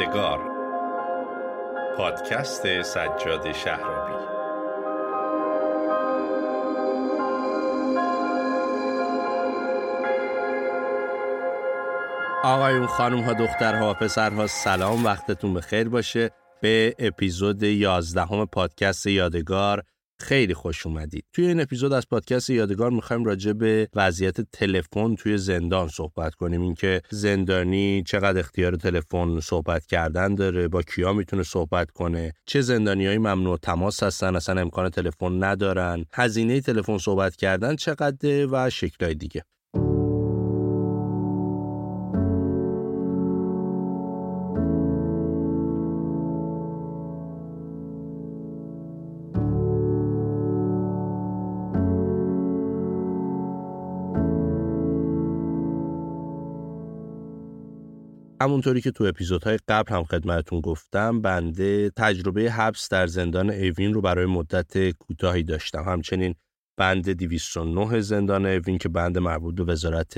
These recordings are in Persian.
یادگار. پادکست سجاد شهرابی. آقایون خانم ها دخترها و پسرها سلام وقتتون به خیر باشه. به اپیزود 11 پادکست یادگار خیلی خوش اومدید. توی این اپیزود از پادکست یادگار می‌خوایم راجع به وضعیت تلفن توی زندان صحبت کنیم اینکه زندانی چقدر اختیار تلفن صحبت کردن داره با کیا می‌تونه صحبت کنه چه زندانیایی ممنوع تماس هستن اصلا امکان تلفن ندارن هزینه تلفن صحبت کردن چقدر و شکلهای دیگه همونطوری که تو اپیزودهای قبل هم خدمتتون گفتم بنده تجربه حبس در زندان اوین رو برای مدت کوتاهی داشتم. همچنین بند 209 زندان اوین که بند مربوط به وزارت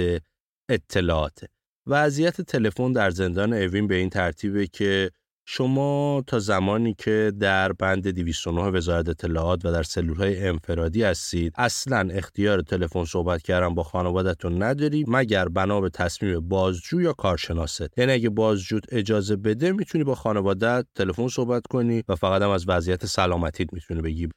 اطلاعاته. وضعیت تلفن در زندان اوین به این ترتیبه که شما تا زمانی که در بند 209 وزارت اطلاعات و در سلولهای انفرادی هستید اصلا اختیار تلفن صحبت کردن با خانوادتون نداری مگر بنا به تصمیم بازجو یا کارشناست؟ یعنی اگه بازجوت اجازه بده می‌تونی با خانوادت تلفن صحبت کنی و فقط هم از وضعیت سلامتیت می‌تونی بگی.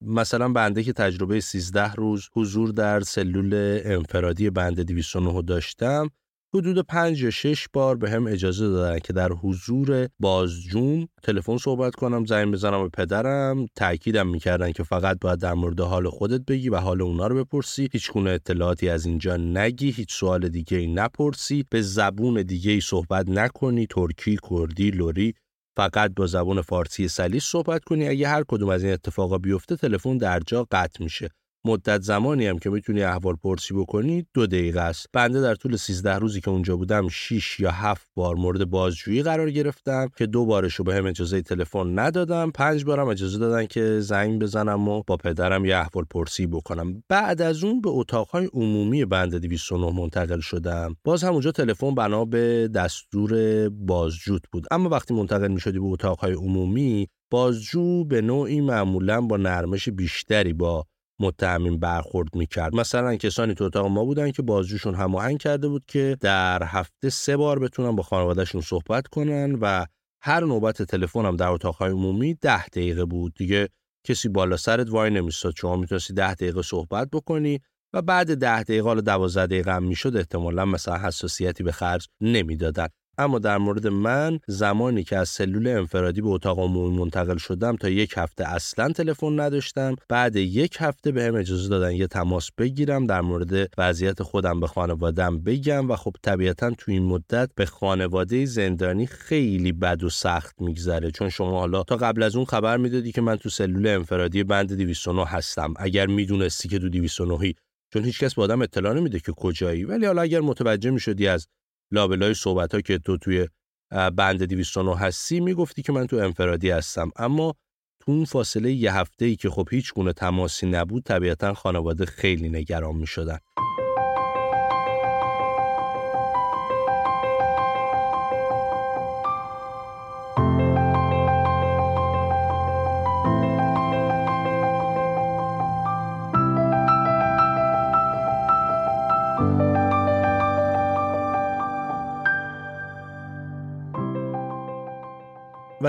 مثلا بنده که تجربه 13 روز حضور در سلول انفرادی بند 209 داشتم حدود پنج یا شش بار به هم اجازه دادن که در حضور بازجون تلفن صحبت کنم زنگ بزنم به پدرم. تاکیدم می‌کردن که فقط باید در مورد حال خودت بگی و حال اونا رو بپرسی. هیچ گونه اطلاعاتی از اینجا نگی هیچ سوال دیگه ای نپرسی. به زبون دیگه ای صحبت نکنی. ترکی کردی لوری فقط با زبون فارسی سلیس صحبت کنی. اگه هر کدوم از این اتفاقا بیفته تلفن در جا قطع میشه. مدت زمانی هم که می‌تونی احوال پرسی بکنی دو دقیقه است. بنده در طول 13 روزی که اونجا بودم 6 یا 7 بار مورد بازجویی قرار گرفتم که دو بارشو به هم اجازه تلفن ندادم پنج بارم اجازه دادن که زنگ بزنم و با پدرم یه احوال پرسی بکنم. بعد از اون به اتاقهای عمومی بند 209 منتقل شدم. باز هم اونجا تلفن بنا به دستور بازجوت بود. اما وقتی منتقل می‌شدی به اتاقهای عمومی بازجو به نوعی معمولا با نرمش بیشتری با متهمین برخورد می‌کرد. مثلا کسانی تو اتاق ما بودن که بازجوشون هماهنگ کرده بود که در هفته سه بار بتونن با خانوادهشون صحبت کنن و هر نوبت تلفن هم در اتاقهای عمومی ده دقیقه بود. دیگه کسی بالا سرت وای نمیستاد. شما می‌تونستی ده دقیقه صحبت بکنی و بعد ده دقیقه حالا دوازده دقیقه هم می‌شد احتمالا مثلا حساسیتی به خرج نمی‌دادن. اما در مورد من زمانی که از سلول انفرادی به اتاق عمومی منتقل شدم تا یک هفته اصلا تلفن نداشتم بعد یک هفته به هم اجازه دادن یه تماس بگیرم در مورد وضعیت خودم به خانوادم بگم و خب طبیعتا تو این مدت به خانواده زندانی خیلی بد و سخت میگذره. چون شما حالا تا قبل از اون خبر می‌دادی که من تو سلول انفرادی بند 209 هستم. اگر می‌دونستی که تو 209 چون هیچکس به آدم اطلاع نمیده که کجایی. ولی حالا اگر متوجه می‌شدی از لابلای صحبت ها که تو توی بند 209 هستی می‌گفتی که من تو انفرادی هستم اما تو اون فاصله یه هفته ای که خب هیچ گونه تماسی نبود طبیعتا خانواده خیلی نگران می شدن.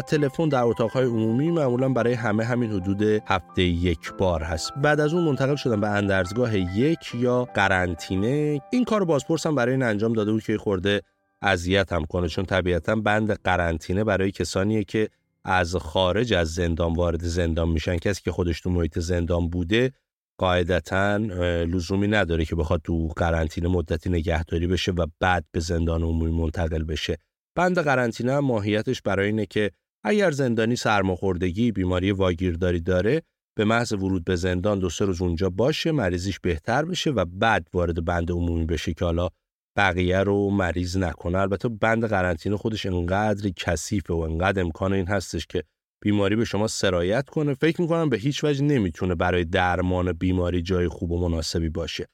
تلفن در اتاقهای عمومی معمولا برای همه همین حدود هفته یک بار هست. بعد از اون منتقل شدم به اندرزگاه یک یا قرنطینه. این کار بازپرسم برای این انجام داده بود که خورده اذیت هم کنه چون طبیعتا بند قرنطینه برای کسانیه که از خارج از زندان وارد زندان میشن. کسی که خودش تو محیط زندان بوده قاعدتا لزومی نداره که بخواد تو قرنطینه مدتی نگهداری بشه و بعد به زندان عمومی منتقل بشه. بند قرنطینه ماهیتش برای اینه که اگر زندانی سرماخوردگی بیماری واگیرداری داره به محض ورود به زندان دو سه روز اونجا باشه مریضیش بهتر بشه و بعد وارد بند عمومی بشه که حالا بقیه رو مریض نکنه. البته بند قرنطینه خودش انقدر کثیفه و انقدر امکان این هستش که بیماری به شما سرایت کنه. فکر می‌کنم به هیچ وجه نمی‌تونه برای درمان بیماری جای خوب و مناسبی باشه.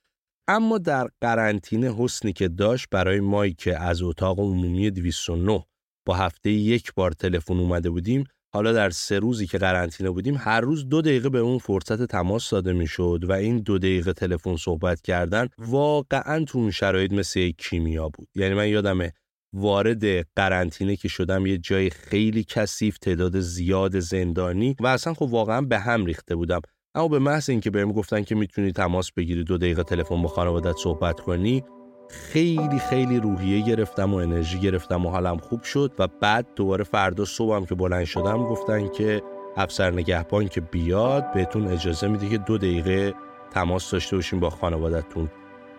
اما در قرنطینه حسنی که داشت برای مایی که از اتاق عمومی 209 با هفته یک بار تلفن اومده بودیم. حالا در سه روزی که قرنطینه بودیم هر روز دو دقیقه به اون فرصت تماس داده می‌شد و این دو دقیقه تلفن صحبت کردن واقعا تو اون شرایط مثل کیمیا بود. یعنی من یادمه وارد قرنطینه که شدم یه جای خیلی کثیف تعداد زیاد زندانی و اصلا خب واقعا به هم ریخته بودم. اما به محض اینکه بهم گفتن که می‌تونی تماس بگیری دو دقیقه تلفن با خانوادت صحبت کنی خیلی خیلی روحیه گرفتم و انرژی گرفتم و حالم خوب شد و بعد دوباره فردا صبحم که بلند شدم گفتن که افسر نگهبان که بیاد بهتون اجازه میده که دو دقیقه تماس داشته باشیم با خانوادتون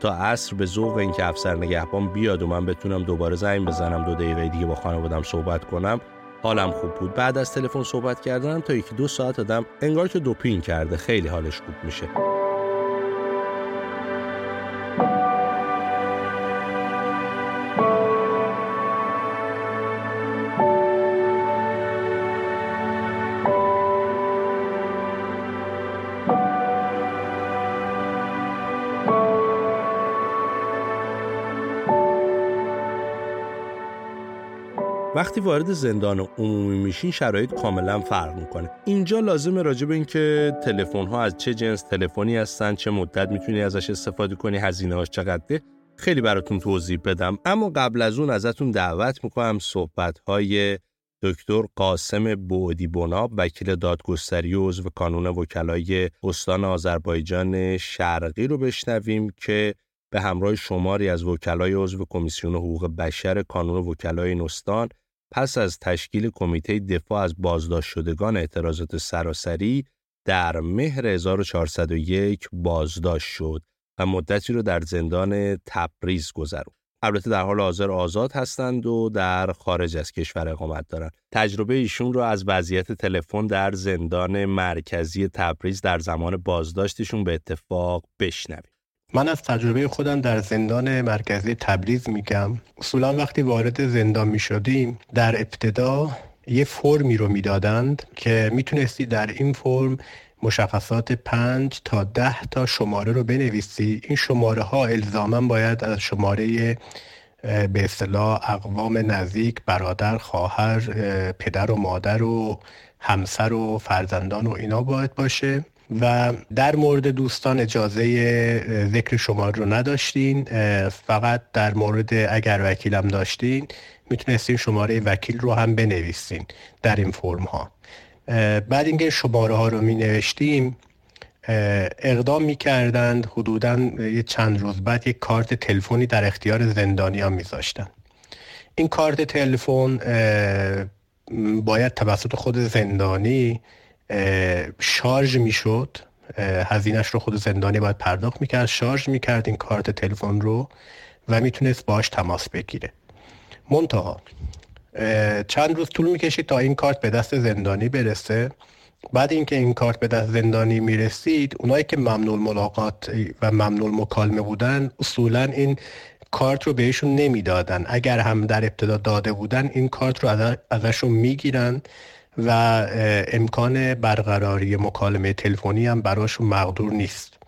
تا عصر به ذوق اینکه افسر نگهبان بیاد و من بتونم دوباره زنگ بزنم دو دقیقه دیگه با خانوادم صحبت کنم حالم خوب بود. بعد از تلفن صحبت کردنم تا یکی دو ساعت آدم انگار که دوپین کرده. خیلی حالش خوب میشه. وقتی وارد زندان عمومی میشین شرایط کاملا فرق می‌کنه. اینجا لازمه راجع به اینکه تلفن ها از چه جنس تلفنی هستن چه مدت می‌تونی ازش استفاده کنی هزینه هاش چقدره خیلی براتون توضیح بدم. اما قبل از اون ازتون دعوت می‌کنم صحبت های دکتر قاسم بودی بناب وکیل دادگستری و عضو کانون وکلای استان آذربایجان شرقی رو بشنویم که به همراه شماری از وکلای عضو کمیسیون حقوق بشر کانون وکلای این استان پس از تشکیل کمیته دفاع از بازداشت شدگان اعتراضات سراسری در مهر 1401 بازداشت شد و مدتی رو در زندان تبریز گذرون. البته در حال حاضر آزاد هستند و در خارج از کشور اقامت دارند. تجربه ایشون رو از وضعیت تلفن در زندان مرکزی تبریز در زمان بازداشتشون به اتفاق بشنویم. من از تجربه خودم در زندان مرکزی تبریز میگم. اصولا وقتی وارد زندان می شدیم در ابتدا یه فرمی رو می‌دادند که می‌تونستی در این فرم مشخصات پنج تا ده تا شماره رو بنویسی. این شماره ها الزاما باید از شماره به اصطلاح اقوام نزدیک برادر خواهر پدر و مادر و همسر و فرزندان و اینا باید باشه. و در مورد دوستان اجازه ذکر شما رو نداشتین. فقط در مورد اگر وکیلم داشتین می‌تونستین شماره وکیل رو هم بنویسین در این فرم ها بعد اینکه شماره ها رو می نوشتیم اقدام می کردند حدودا یه چند روز بعد یک کارت تلفنی در اختیار زندانی ها می این کارت تلفن باید توسط خود زندانی شارژ می‌شد هزینهش رو خود زندانی باید پرداخت می‌کرد. شارژ می‌کرد این کارت تلفن رو و می‌تونست باش تماس بگیره. منتها چند روز طول می‌کشید تا این کارت به دست زندانی برسه. بعد اینکه این کارت به دست زندانی می‌رسید اونایی که ممنوع ملاقات و ممنوع مکالمه بودن اصولا این کارت رو بهشون نمی‌دادن. اگر هم در ابتدا داده بودن این کارت رو ازشون می‌گیرن. و امکان برقراری مکالمه تلفنی هم براشون مقدور نیست.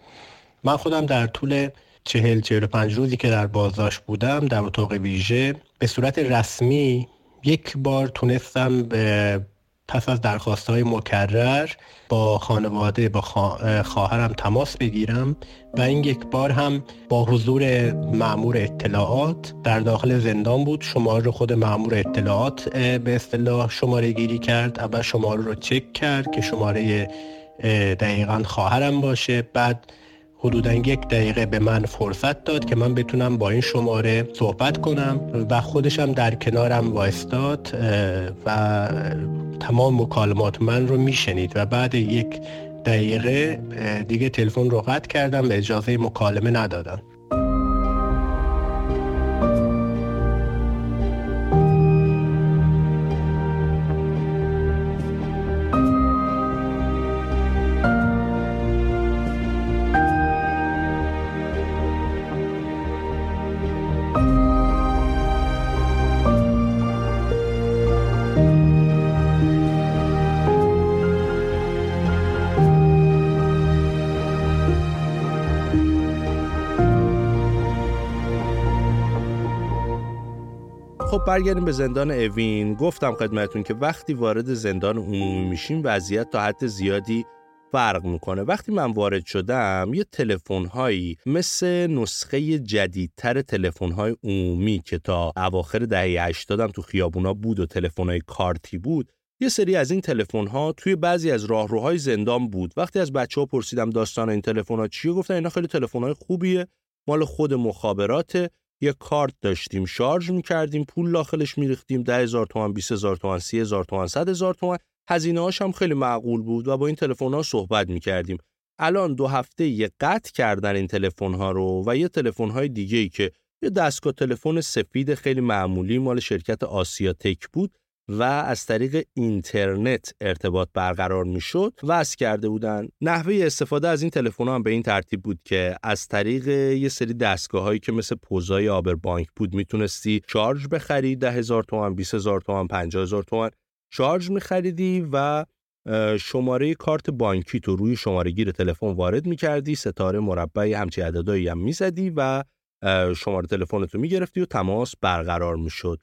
من خودم در طول چهل چهل پنج روزی که در بازداشت بودم در اتاق ویژه به صورت رسمی یک بار تونستم به پس از درخواست های مکرر با خانواده با خواهرم تماس بگیرم و این یک بار هم با حضور معمور اطلاعات در داخل زندان بود. شماره رو خود معمور اطلاعات به اصطلاح شماره گیری کرد اول شماره رو چک کرد که شماره دقیقا خواهرم باشه. بعد حدودا یک دقیقه به من فرصت داد که من بتونم با این شماره صحبت کنم و خودشم در کنارم وایستاد و تمام مکالمات من رو میشنید و بعد یک دقیقه دیگه تلفن رو قطع کردم و اجازه مکالمه ندادم. خب برگردیم به زندان اوین. گفتم خدمتون که وقتی وارد زندان عمومی میشیم وضعیت تا حد زیادی فرق می‌کنه. وقتی من وارد شدم یه تلفن هایی مثل نسخه جدیدتر تلفن های عمومی که تا اواخر دهه 80 تو خیابونا بود و تلفن های کارتی بود یه سری از این تلفن ها توی بعضی از راهروهای زندان بود. وقتی از بچه ها پرسیدم داستان این تلفن ها چیه گفتن اینا خیلی تلفن های خوبیه مال خود مخابرات یه کارت داشتیم شارژ می‌کردیم پول داخلش میریختیم ده هزار تومن 20 هزار تومن 30 هزار تومن 100 هزار تومن هزینه هاش هم خیلی معقول بود و با این تلفن ها صحبت می‌کردیم. الان دو هفته یه قطع کردن این تلفن ها رو و یه تلفن های دیگه ای که یه دستگاه تلفن سفید خیلی معمولی مال شرکت آسیا تک بود و از طریق اینترنت ارتباط برقرار می‌شد وصل کرده بودن. نحوه استفاده از این تلفن هم به این ترتیب بود که از طریق یه سری دستگاه هایی که مثل پوزای آبر بانک بود می‌تونستی شارژ بخری ده هزار تومن 20 هزار تومن 50 هزار تومن شارژ میخریدی و شماره کارت بانکی تو روی شماره گیر تلفن وارد می‌کردی ستاره مربع همچی عددهایی هم می‌زدی و شماره تلفنتو می‌گرفتی و تماس برقرار می‌شد.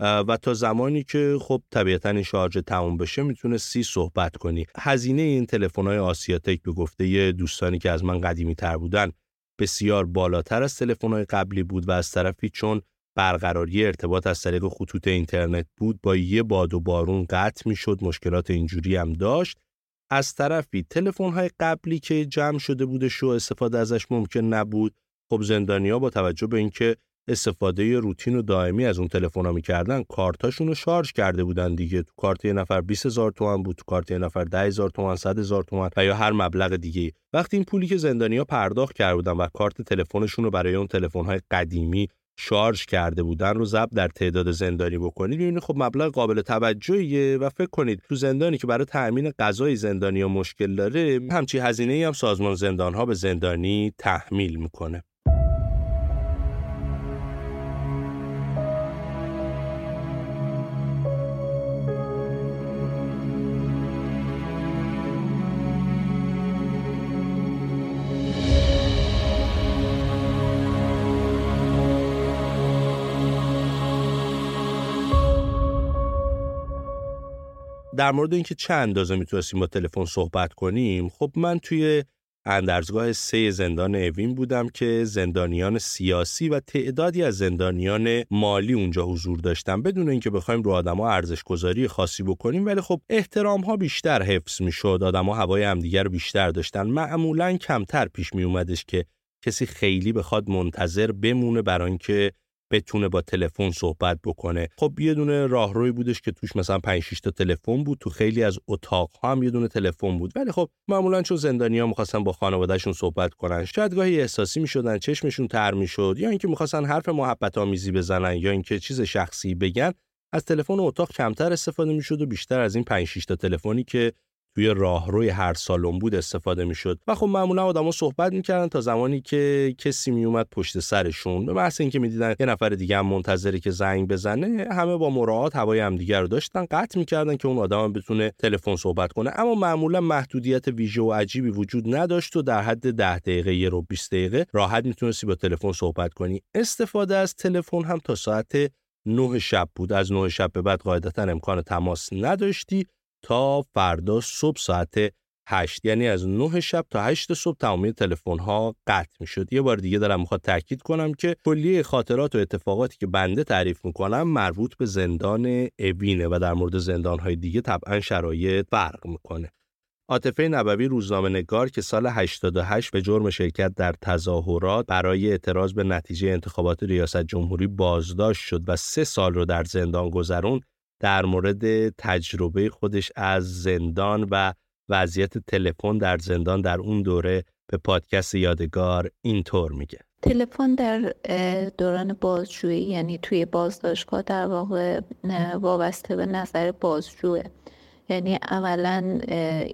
و تا زمانی که خب طبیعتا این شارژ تموم بشه می‌تونستی صحبت کنی. هزینه این تلفن های آسیاتک به گفته دوستانی که از من قدیمی تر بودن بسیار بالاتر از تلفن های قبلی بود و از طرفی چون برقراری ارتباط از طریق خطوط اینترنت بود با یه باد و بارون قطع می‌شد مشکلات اینجوری هم داشت. از طرفی تلفن های قبلی که جمع شده بودش و استفاده ازش ممکن نبود. خب زندانیا با توجه به اینکه استفاده روتین و دائمی از اون تلفن می‌کردن کارتاشون رو شارژ کرده بودن دیگه. تو کارت یه نفر 20 هزار تومن بود تو کارت یه نفر 10 هزار تومن 100 هزار تومن و یا هر مبلغ دیگه وقتی این پولی که زندانیا پرداخت کرده بودن و کارت تلفنشون رو برای اون تلفن های قدیمی شارژ کرده بودن رو ضبط در تعداد زندانی بکنید ببینید خب مبلغ قابل توجهیه و فکر کنید تو زندانی که برای تأمین غذای زندانی مشکل داره همچی هزینه هم سازمان زندان ها به زندانی تحمیل می‌کنه. در مورد اینکه چه اندازه می‌تونستیم با تلفن صحبت کنیم خب من توی اندرزگاه سه زندان اوین بودم که زندانیان سیاسی و تعدادی از زندانیان مالی اونجا حضور داشتم بدون اینکه بخوایم رو آدما ارزش گذاری خاصی بکنیم ولی خب احترام ها بیشتر حفظ می‌شد آدما هوای همدیگر رو بیشتر داشتن. معمولا کمتر پیش می اومدش که کسی خیلی بخواد منتظر بمونه برای اینکه بتونه با تلفن صحبت بکنه. خب یه دونه راهروی بودش که توش مثلا 5 6 تا تلفن بود. تو خیلی از اتاق هم یه دونه تلفن بود. ولی خب معمولا چون زندانیا می‌خواستن با خانوادهشون صحبت کنن شاید گاهی احساسی می‌شدن چشمشون تر می‌شد یا اینکه می‌خواستن حرف محبت آمیزی بزنن یا اینکه چیز شخصی بگن از تلفن اتاق کمتر استفاده می‌شد و بیشتر از این 5 6 تا تلفنی که توی راهروی هر سالن بود استفاده می‌شد. و خب معمولا آدما صحبت می‌کردن تا زمانی که کسی میومد پشت سرشون. به محض اینکه می‌دیدن یه نفر دیگه هم منتظری که زنگ بزنه همه با مراعات هوای همدیگه رو داشتن قطع می‌کردن که اون آدم بتونه تلفن صحبت کنه. اما معمولا محدودیت ویژه و عجیبی وجود نداشت و در حد 10 دقیقه یه رو 20 دقیقه راحت می‌تونستی با تلفن صحبت کنی. استفاده از تلفن هم تا ساعت 9 شب بود. از 9 شب به بعد قاعدتا امکان تماس نداشتی. تا فردا صبح ساعت 8 یعنی از 9 شب تا 8 صبح تمامی تلفن ها قطع می شد یه بار دیگه دارم می‌خواد تاکید کنم که کلیه خاطرات و اتفاقاتی که بنده تعریف می‌کنم مربوط به زندان اوینه و در مورد زندان های دیگه طبعا شرایط فرق می‌کنه. عاطفه نبوی روزنامه نگار که سال 88 به جرم شرکت در تظاهرات برای اعتراض به نتیجه انتخابات ریاست جمهوری بازداشت شد و سه سال رو در زندان گذرون در مورد تجربه خودش از زندان و وضعیت تلفن در زندان در اون دوره به پادکست یادگار اینطور میگه. تلفن در دوران بازجویی یعنی توی بازداشتگاه در واقع وابسته به نظر بازجوه. یعنی اولا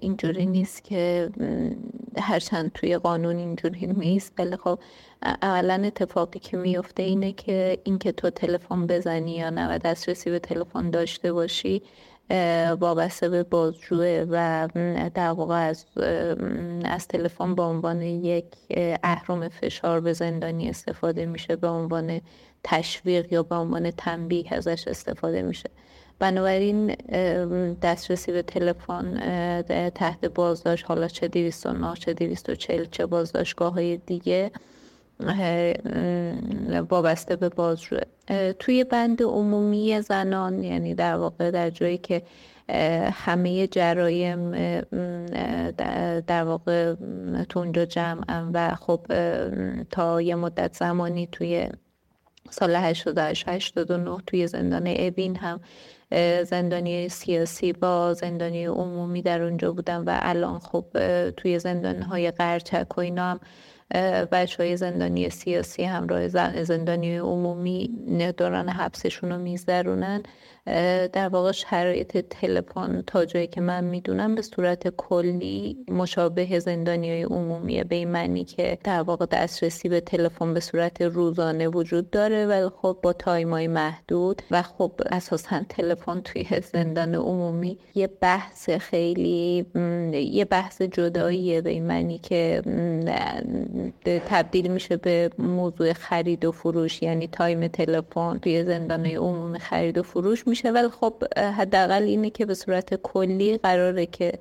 اینجوری نیست که هرچند توی قانون اینجوری نیست ولی خب اولا اتفاقی که میفته اینه که اینکه تو تلفن بزنی یا نه و دسترسی به تلفن داشته باشی وابسته به بازجوه و در واقع از, از تلفن به عنوان یک اهرم فشار به زندانی استفاده میشه به عنوان تشویق یا به عنوان تنبیه ازش استفاده میشه. بنابراین دسترسی به تلفن تحت بازداشت حالا چه 209 چه 240 چه بازداشتگاه های دیگه وابسته به بازجوه توی بند عمومی زنان یعنی در واقع در جایی که همه جرایم در واقع تو اونجا جمع و خب تا یه مدت زمانی توی سال 88 89 توی زندان اوین هم زندانی سیاسی با زندانی عمومی در اونجا بودن و الان خب توی زندان های قرچک و اینا هم بچه های زندانی سیاسی همراه زندانی عمومی دوران حبسشون رو میذارونن در واقع شرایط تلفن تا جایی که من می‌دونم به صورت کلی مشابه زندانی های عمومیه. به این معنی که در واقع دسترسی به تلفن به صورت روزانه وجود داره ولی خب با تایمای محدود و خب اساسا تلفن توی زندان عمومی یه بحث خیلی یه بحث جداییه. به این معنی که تبدیل میشه به موضوع خرید و فروش یعنی تایم تلفن توی زندان عمومی خرید و فروش میشه. ولی خب حداقل اینه که به صورت کلی قراره که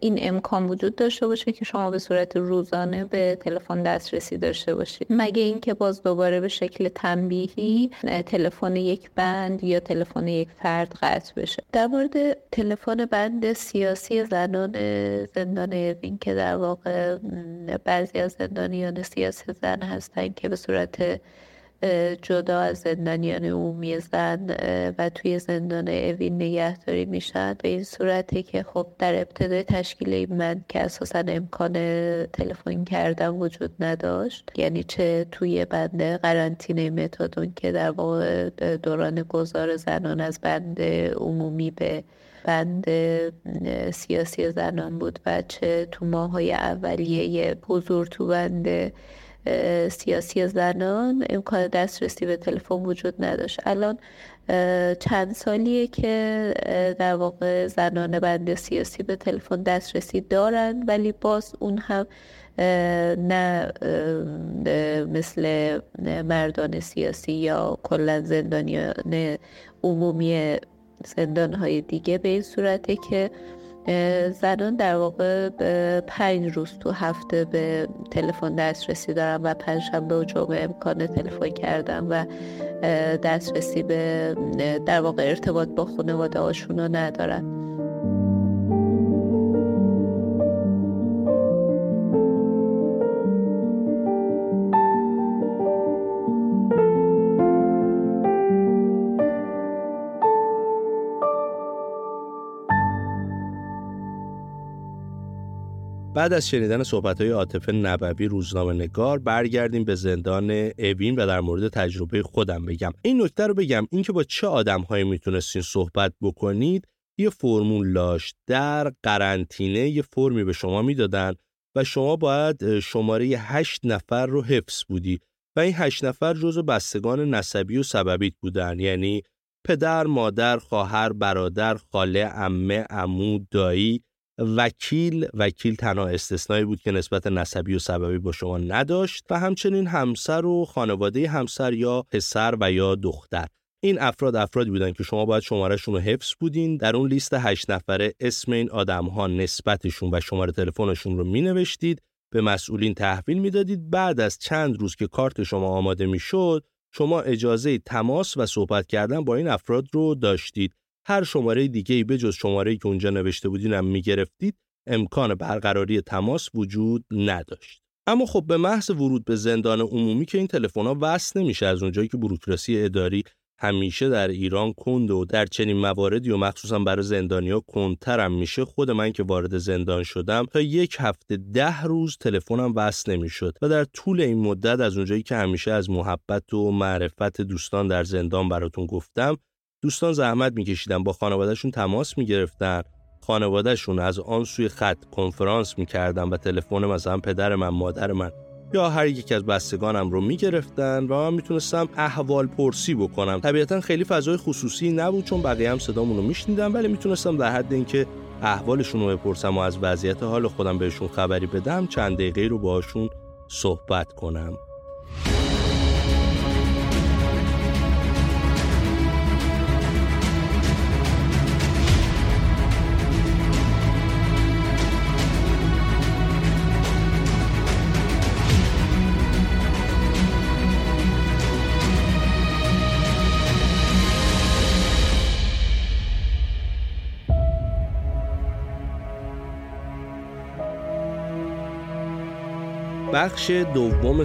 این امکان وجود داشته باشه که شما به صورت روزانه به تلفن دسترسی داشته باشید مگه اینکه باز دوباره به شکل تنبیهی تلفن یک بند یا تلفن یک فرد قطع بشه. در مورد تلفن بند سیاسی زنان زندان این که در واقع بعضی از زندانیان سیاسی زن هستن که به صورت جدا از زندانیان عمومی زن و توی زندان اوین نگهداری میشن. به این صورته که خب در ابتدای تشکیل من که اساسا امکان تلفن کردن وجود نداشت. یعنی چه توی بند قرنطینه متادون که در واقع دوران گذار زنان از بند عمومی به بند سیاسی زنان بود و چه تو ماهای اولیه حضور تو بند سیاسی زنان امکان دسترسی به تلفن وجود نداشت. الان چند سالیه که در واقع زنان بند سیاسی به تلفن دسترسی دارند ولی باز اون هم نه مثل مردان سیاسی یا کلا زندانیان عمومی زندان های دیگه به این صورته که زنان در واقع پنج روز تو هفته به تلفن دسترسی دارن و پنجشنبه و جمعه امکان تلفن کردن و دسترسی به در واقع ارتباط با خانواده هاشون رو ندارن. بعد از شنیدن صحبت های عاطفه نبوی روزنامه نگار برگردیم به زندان اوین و در مورد تجربه خودم بگم. این نکته رو بگم اینکه با چه آدم هایی می‌تونستین صحبت بکنید؟ یه فرمول داشت. در قرنطینه یه فرمی به شما می‌دادن و شما باید شماره هشت نفر رو حفظ بودی و این هشت نفر جزو بستگان نسبی و سببیت بودن. یعنی پدر، مادر، خواهر، برادر، خاله، عمه، عمو، دایی وکیل وکیل تنها استثنایی بود که نسبت نسبی و سببی با شما نداشت و همچنین همسر و خانواده همسر یا پسر و یا دختر. این افراد افرادی بودن که شما باید شمارهشون رو حفظ بودین. در اون لیست هشت نفره اسم این آدم ها نسبتشون و شماره تلفنشون رو می نوشتید به مسئولین تحویل می‌دادید. بعد از چند روز که کارت شما آماده می‌شد شما اجازه تماس و صحبت کردن با این افراد رو داشتید. هر شماره دیگه ای به جز شماره که اونجا نوشته بودین هم می‌گرفتید امکان برقراری تماس وجود نداشت. اما خب به محض ورود به زندان عمومی که این تلفن ها وصل نمیشه از اونجایی که بروکراسی اداری همیشه در ایران کند و در چنین مواردی و مخصوصا برای زندانیا کندترم میشه خود من که وارد زندان شدم تا یک هفته ده روز تلفنم وصل نمی‌شد و در طول این مدت از اونجایی که همیشه از محبت و معرفت دوستان در زندان براتون گفتم دوستان زحمت میکشیدن با خانوادهشون تماس می‌گرفتن. خانوادهشون از آن سوی خط کنفرانس می‌کردن و تلفن مثلا پدر من مادر من یا هر یک از بستگانم رو می‌گرفتن و من می‌تونستم احوال پرسی بکنم. طبیعتا خیلی فضای خصوصی نبود چون بقیه هم صدامون رو میشنیدم ولی می‌تونستم در حد اینکه احوالشون رو بپرسم و از وضعیت حال خودم بهشون خبری بدم چند دقیقه رو باشون صحبت کنم. بخش دوم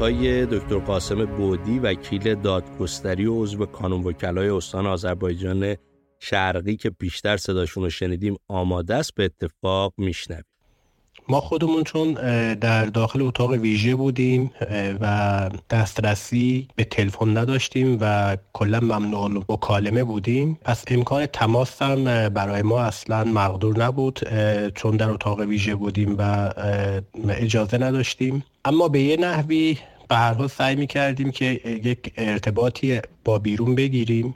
های دکتر قاسم بودی وکیل دادگستری و عضو کانون وکلای استان آذربایجان شرقی که بیشتر صداشون رو شنیدیم آماده است به اتفاق میشنویم. ما خودمون چون در داخل اتاق ویژه بودیم و دسترسی به تلفن نداشتیم و کلا ممنوع مکالمه بودیم. پس امکان تماس هم برای ما اصلا مقدور نبود چون در اتاق ویژه بودیم و اجازه نداشتیم. اما به یه نحوی به هر حال سعی می کردیم که یک ارتباطی با بیرون بگیریم.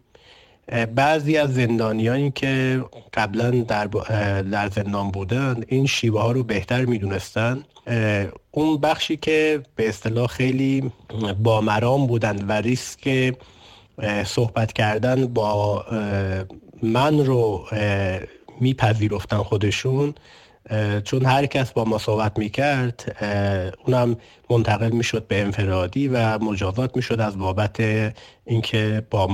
بعضی از زندانیانی که قبلا در, در زندان بودن این شیوه ها رو بهتر می‌دونستن. اون بخشی که به اصطلاح خیلی با مرام بودن و ریسک صحبت کردن با من رو میپذیرفتن خودشون چون هر کس با ما صحبت می‌کرد اونم منتقل می‌شد به انفرادی و مجازات می‌شد از بابت اینکه با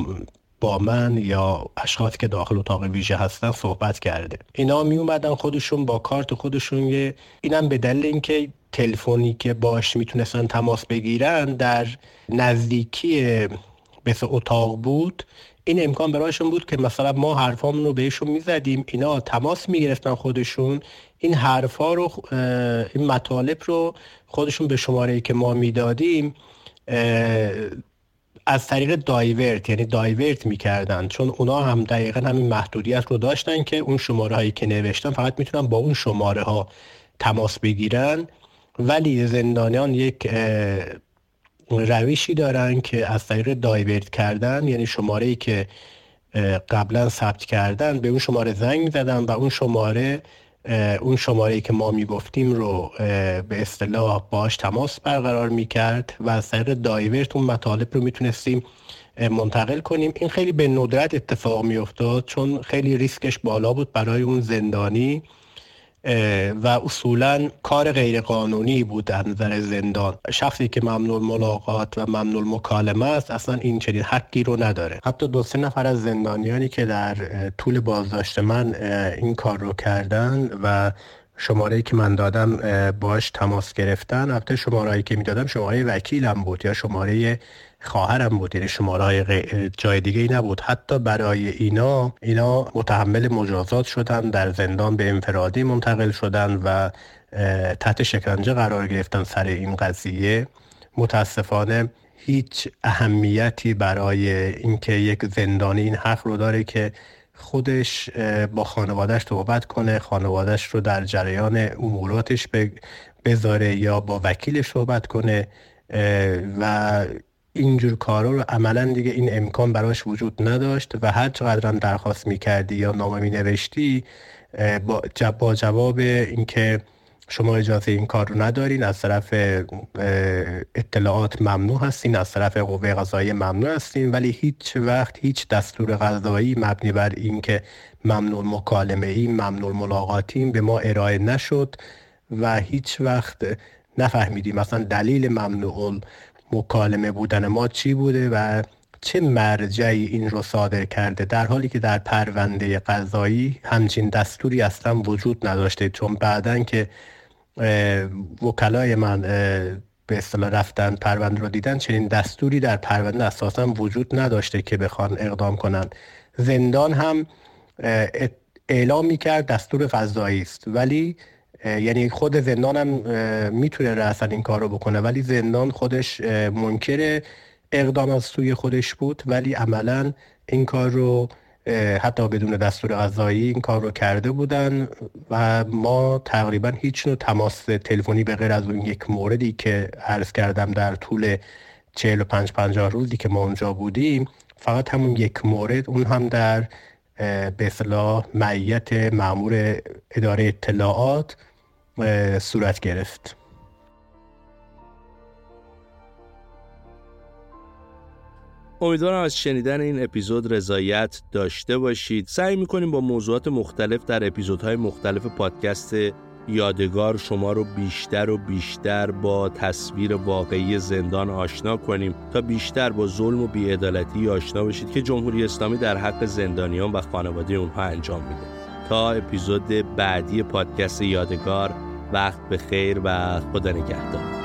با من یا اشخاصی که داخل اتاق ویژه هستن صحبت کرده. اینا می اومدن خودشون با کارت خودشون یه اینم به دلیل اینکه تلفنی که باش می‌تونستن تماس بگیرن در نزدیکی به اتاق بود. این امکان برایشون بود که مثلا ما حرفامون رو بهشون می‌زدیم اینا تماس می‌گرفتن خودشون. این حرفا رو این مطالب رو خودشون به شماره که ما می‌دادیم از طریق دایورت یعنی دایورت می‌کردن. چون اونا هم دقیقا همین محدودیت رو داشتن که اون شماره هایی که نوشتن فقط می‌تونن با اون شماره ها تماس بگیرن. ولی زندانیان یک روشی دارن که از طریق دایورت کردن یعنی شماره ای که قبلا ثبت کردن به اون شماره زنگ زدن و اون شماره اون شماره که ما می‌گفتیم رو به اصطلاح باش تماس برقرار می‌کرد و از طریق دایورت اون مطالب رو می‌تونستیم منتقل کنیم. این خیلی به ندرت اتفاق میافتاد چون خیلی ریسکش بالا بود برای اون زندانی. و اصولا کار غیرقانونی بود در نظر زندان. شخصی که ممنوع ملاقات و ممنوع مکالمه است اصلا این چنین حقی رو نداره. حتی دو سه نفر از زندانیانی که در طول بازداشت من این کار رو کردن و شماره که من دادم باش تماس گرفتن. البته شماره که می‌دادم شماره وکیلم بود یا شماره خواهرم بود یعنی شماره های جای دیگه ای نبود. حتی برای اینا اینا متحمل مجازات شدن در زندان به انفرادی منتقل شدن و تحت شکنجه قرار گرفتن سر این قضیه. متاسفانه هیچ اهمیتی برای اینکه یک زندانی این حق رو داره که خودش با خانوادهش صحبت کنه خانوادهش رو در جریان اموراتش بذاره یا با وکیلش صحبت کنه و اینجور کارا رو عملا دیگه این امکان براش وجود نداشت و هر چقدر هم درخواست می‌کردی یا نامه می نوشتی با جواب اینکه شما اجازه این کار رو ندارین از طرف اطلاعات ممنوع هستین از طرف قوه قضایی ممنوع هستین ولی هیچ وقت هیچ دستور قضایی مبنی بر اینکه ممنوع مکالمه ای ممنوع ملاقاتیم به ما ارائه نشد و هیچ وقت نفهمیدیم مثلا دلیل ممنوع مکالمه بودن ما چی بوده و چه مرجعی این رو صادر کرده؟ در حالی که در پرونده قضایی همچین دستوری اصلا وجود نداشته چون بعدا که وکلای من به اصطلاح رفتن پرونده رو دیدن چنین دستوری در پرونده اساسا وجود نداشته که بخوان اقدام کنن. زندان هم اعلام می‌کرد دستور قضایی است. ولی یعنی خود زندان هم می‌تونه رأسا این کار رو بکنه ولی زندان خودش منکر اقدام از سوی خودش بود ولی عملا این کار رو حتی بدون دستور غذایی این کار رو کرده بودن و ما تقریبا هیچ نوع تماس تلفنی به غیر از اون یک موردی که عرض کردم در طول 45 50 روزی که ما اونجا بودیم فقط همون یک مورد اون هم در به اصلاح معیت معمور اداره اطلاعات صورت گرفت. امیدوارم از شنیدن این اپیزود رضایت داشته باشید. سعی می‌کنیم با موضوعات مختلف در اپیزودهای مختلف پادکست یادگار شما رو بیشتر و بیشتر با تصویر واقعی زندان آشنا کنیم تا بیشتر با ظلم و بیعدالتی آشنا بشید که جمهوری اسلامی در حق زندانیان و خانواده اونها انجام میده. تا اپیزود بعدی پادکست یادگار وقت به خیر و خدا نگهدار.